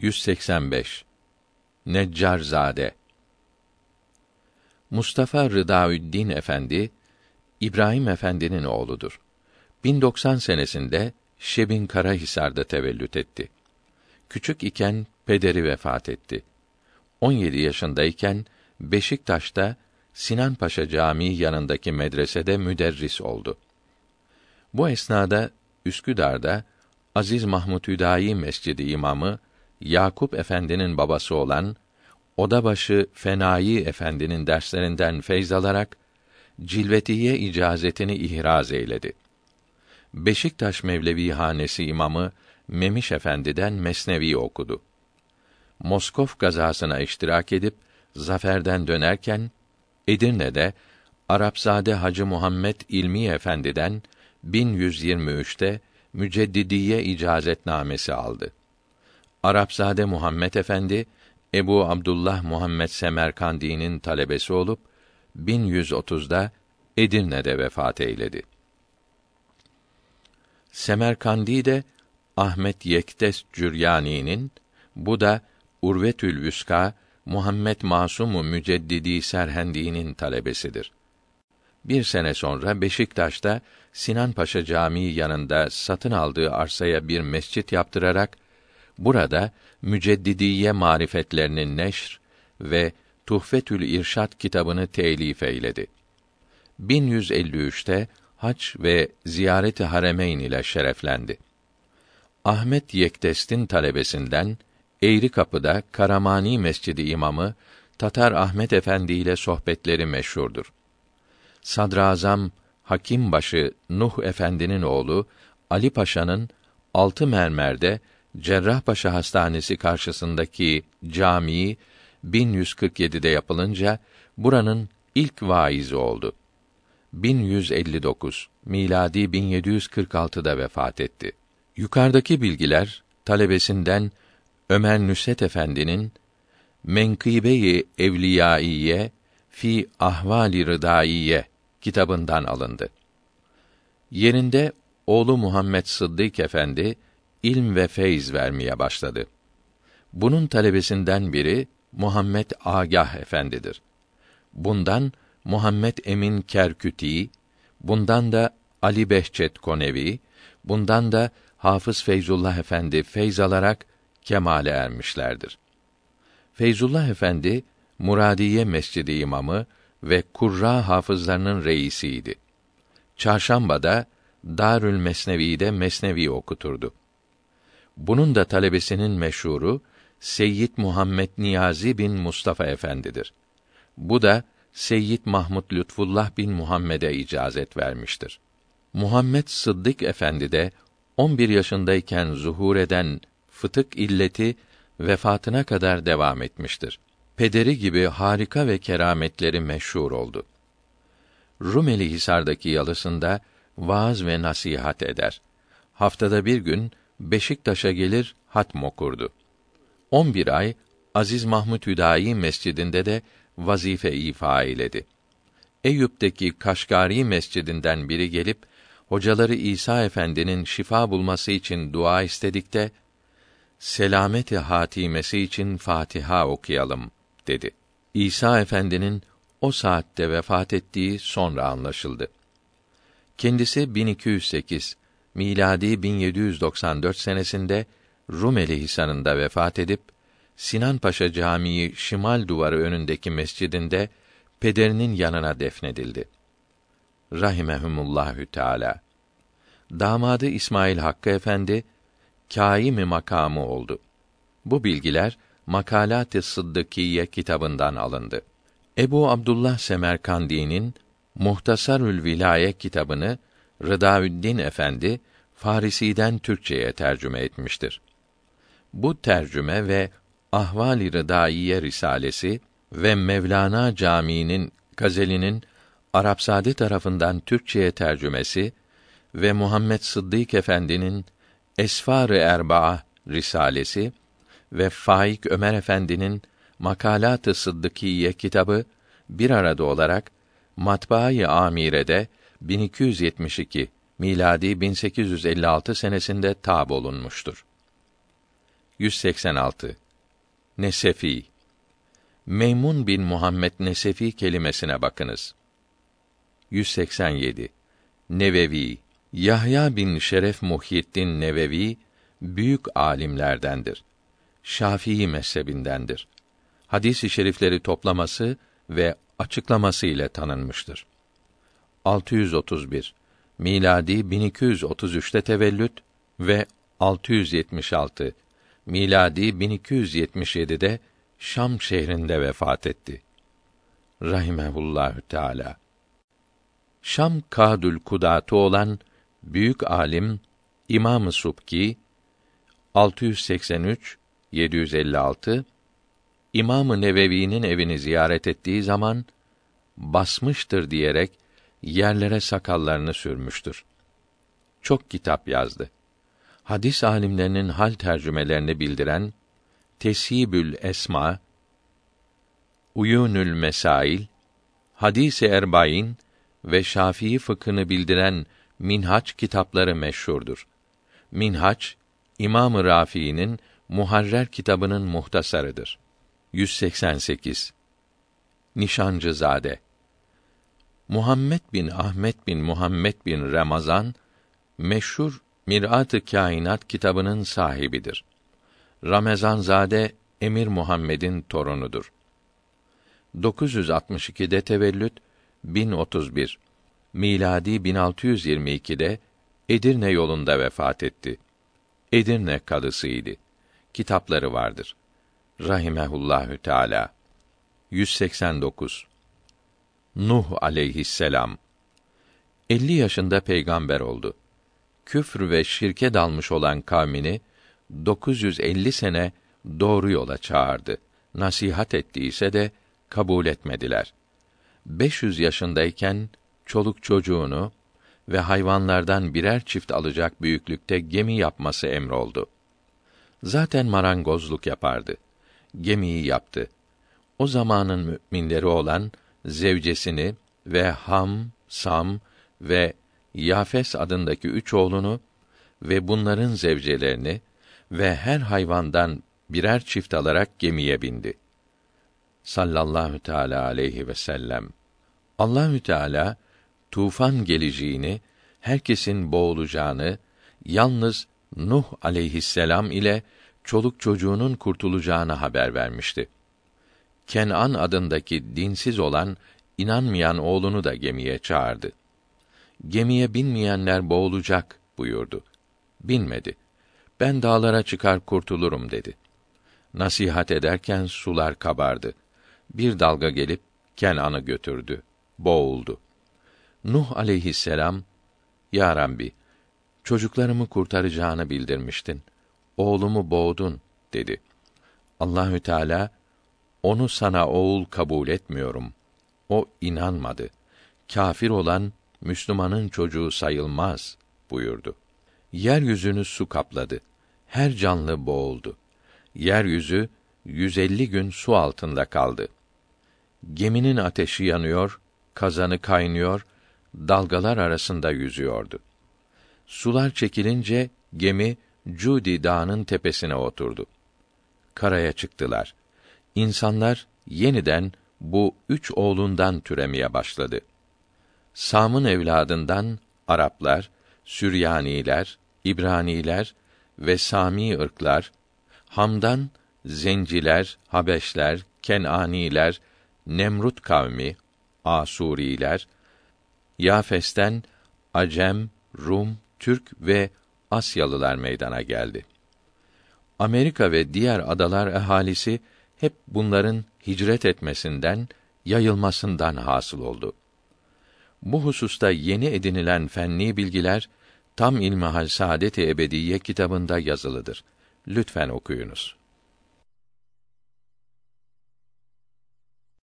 185 Neccarzade Mustafa Rıdaüddin Efendi İbrahim Efendi'nin oğludur. 1090 senesinde Şebin Karahisar'da tevellüt etti. Küçük iken pederi vefat etti. 17 yaşındayken Beşiktaş'ta Sinan Paşa Camii yanındaki medresede müderris oldu. Bu esnada Üsküdar'da Aziz Mahmud Hüdayi Mescidi imamı Yakup Efendi'nin babası olan Odabaşı Fenayi Efendi'nin derslerinden feyz alarak cilvetiye icazetini ihraz eyledi. Beşiktaş Mevlevi Hanesi imamı Memiş Efendi'den Mesnevi okudu. Moskov gazasına iştirak edip zaferden dönerken Edirne'de Arapzade Hacı Muhammed İlmi Efendi'den 1123'te müceddidiye icazetnamesi aldı. Arapzade Muhammed Efendi Ebu Abdullah Muhammed Semerkandi'nin talebesi olup 1130'da Edirne'de vefat eyledi. Semerkandi de Ahmet Yektes Cüryani'nin bu da Urvetül Vüska Muhammed Masumu Müceddidi Serhendi'nin talebesidir. Bir sene sonra Beşiktaş'ta Sinan Paşa Camii yanında satın aldığı arsaya bir mescit yaptırarak burada müceddidiye marifetlerinin neşr ve Tuhfetül İrşad kitabını telif eyledi. 1153'te hac ve ziyareti haremeyn ile şereflendi. Ahmet Yektest'in talebesinden Eğri Kapı'da Karamani Mescidi imamı Tatar Ahmet Efendi ile sohbetleri meşhurdur. Sadrazam Hakimbaşı Nuh Efendi'nin oğlu Ali Paşa'nın altı mermerde Cerrahpaşa Hastanesi karşısındaki camii 1147'de yapılınca buranın ilk vaizi oldu. 1159 miladi 1746'da vefat etti. Yukarıdaki bilgiler talebesinden Ömer Nüset Efendi'nin Menkıbe-i Evliyaiye fi Ahvali Rıdaiye kitabından alındı. Yerinde oğlu Muhammed Sıddık Efendi ilm ve feyz vermeye başladı. Bunun talebesinden biri Muhammed Agah Efendidir. Bundan Muhammed Emin Kerküti, bundan da Ali Behçet Konevi, bundan da Hafız Feyzullah Efendi feyz alarak kemale ermişlerdir. Feyzullah Efendi Muradiye Mescidi imamı ve Kurra hafızlarının reisiydi. Çarşamba'da Darül Mesnevi'de Mesnevi okuturdu. Bunun da talebesinin meşhuru Seyyid Muhammed Niyazi bin Mustafa Efendidir. Bu da Seyyid Mahmud Lütfullah bin Muhammed'e icazet vermiştir. Muhammed Sıddık Efendi de 11 yaşındayken zuhur eden fıtık illeti vefatına kadar devam etmiştir. Pederi gibi harika ve kerametleri meşhur oldu. Rumeli Hisar'daki yalısında vaaz ve nasihat eder. Haftada bir gün Beşiktaş'a gelir hatm okurdu. 11 ay Aziz Mahmud Hüdayi Mescidinde de vazife ifa eyledi. Eyüp'teki Kaşgari Mescidinden biri gelip hocaları İsa Efendi'nin şifa bulması için dua istedikte selameti hatimesi için Fatiha okuyalım dedi. İsa Efendi'nin o saatte vefat ettiği sonra anlaşıldı. Kendisi 1208 miladi 1794 senesinde Rumeli Hisarı'nda vefat edip Sinan Paşa Camii şimal duvarı önündeki mescidinde pederinin yanına defnedildi. Rahimehumullahü Teala. Damadı İsmail Hakkı Efendi kâimi makamı oldu. Bu bilgiler Makalat-ı Sıddıkiye kitabından alındı. Ebu Abdullah Semerkandi'nin Muhtasarül Vilaye kitabını Rıdaüddin Efendi Farisi'den Türkçeye tercüme etmiştir. Bu tercüme ve Ahvali Rıdaiye risalesi ve Mevlana Camii'nin gazelinin Arapsade tarafından Türkçeye tercümesi ve Muhammed Sıddık Efendi'nin Esfar-ı Erbaa risalesi ve Faik Ömer Efendi'nin Makalat-ı Sıddıkiye kitabı bir arada olarak Matbaa-i Amire'de 1272 miladi 1856 senesinde tab olunmuştur. 186 Nesefi Meymun bin Muhammed Nesefi kelimesine bakınız. 187 Nevevi Yahya bin Şeref Muhyiddin Nevevi büyük alimlerdendir. Şafii mezhebindendir. Hadis-i şerifleri toplaması ve açıklaması ile tanınmıştır. 631 miladi 1233'te tevellüt ve 676 miladi 1277'de Şam şehrinde vefat etti. Rahimehullahü Teala. Şam Kadül Kudatı olan büyük alim İmam-ı Subki 683 756 İmam-ı Nevevi'nin evini ziyaret ettiği zaman basmıştır diyerek yerlere sakallarını sürmüştür. Çok kitap yazdı. Hadis alimlerinin hal tercümelerini bildiren Tesibül Esma, Uyunül Mesail, Hadis-i Erbain ve Şafii fıkhını bildiren Minhaç kitapları meşhurdur. Minhaç, İmam-ı Rafii'nin Muharrer kitabının muhtasarıdır. 188 Nişancızade Muhammed bin Ahmet bin Muhammed bin Ramazan meşhur Mirat-ı Kainat kitabının sahibidir. Ramazanzade Emir Muhammed'in torunudur. 962'de tevellüt 1031 miladi 1622'de Edirne yolunda vefat etti. Edirne kadısıydı. Kitapları vardır. Rahimehullahü Teala. 189 Nuh aleyhisselam 50 yaşında peygamber oldu. Küfr ve şirke dalmış olan kavmini 950 sene doğru yola çağırdı. Nasihat ettiyse de kabul etmediler. 500 yaşındayken çoluk çocuğunu ve hayvanlardan birer çift alacak büyüklükte gemi yapması emroldu. Zaten marangozluk yapardı. Gemiyi yaptı. O zamanın müminleri olan zevcesini ve Ham, Sam ve Yafes adındaki üç oğlunu ve bunların zevcelerini ve her hayvandan birer çift alarak gemiye bindi. Sallallahu teala aleyhi ve sellem. Allahü Teala tufan geleceğini, herkesin boğulacağını, yalnız Nuh aleyhisselam ile çoluk çocuğunun kurtulacağını haber vermişti. Kenan adındaki dinsiz olan inanmayan oğlunu da gemiye çağırdı. Gemiye binmeyenler boğulacak buyurdu. Binmedi. Ben dağlara çıkar kurtulurum dedi. Nasihat ederken sular kabardı. Bir dalga gelip Kenan'ı götürdü. Boğuldu. Nuh aleyhisselam, Ya Rabbi, çocuklarımı kurtaracağını bildirmiştin. Oğlumu boğdun, dedi. Allahü Teala, onu sana oğul kabul etmiyorum. O inanmadı. Kafir olan Müslümanın çocuğu sayılmaz buyurdu. Yeryüzünü su kapladı. Her canlı boğuldu. Yeryüzü 150 gün su altında kaldı. Geminin ateşi yanıyor, kazanı kaynıyor, dalgalar arasında yüzüyordu. Sular çekilince gemi Cudi Dağı'nın tepesine oturdu. Karaya çıktılar. İnsanlar yeniden bu üç oğlundan türemeye başladı. Sam'ın evladından Araplar, Süryaniler, İbraniler ve Sami ırklar, Ham'dan Zenciler, Habeşler, Kenaniler, Nemrut kavmi, Asuriler, Yafes'ten Acem, Rum, Türk ve Asyalılar meydana geldi. Amerika ve diğer adalar ehalisi hep bunların hicret etmesinden, yayılmasından hasıl oldu. Bu hususta yeni edinilen fenni bilgiler tam İlmihal Saadet-i Ebediyye kitabında yazılıdır. Lütfen okuyunuz.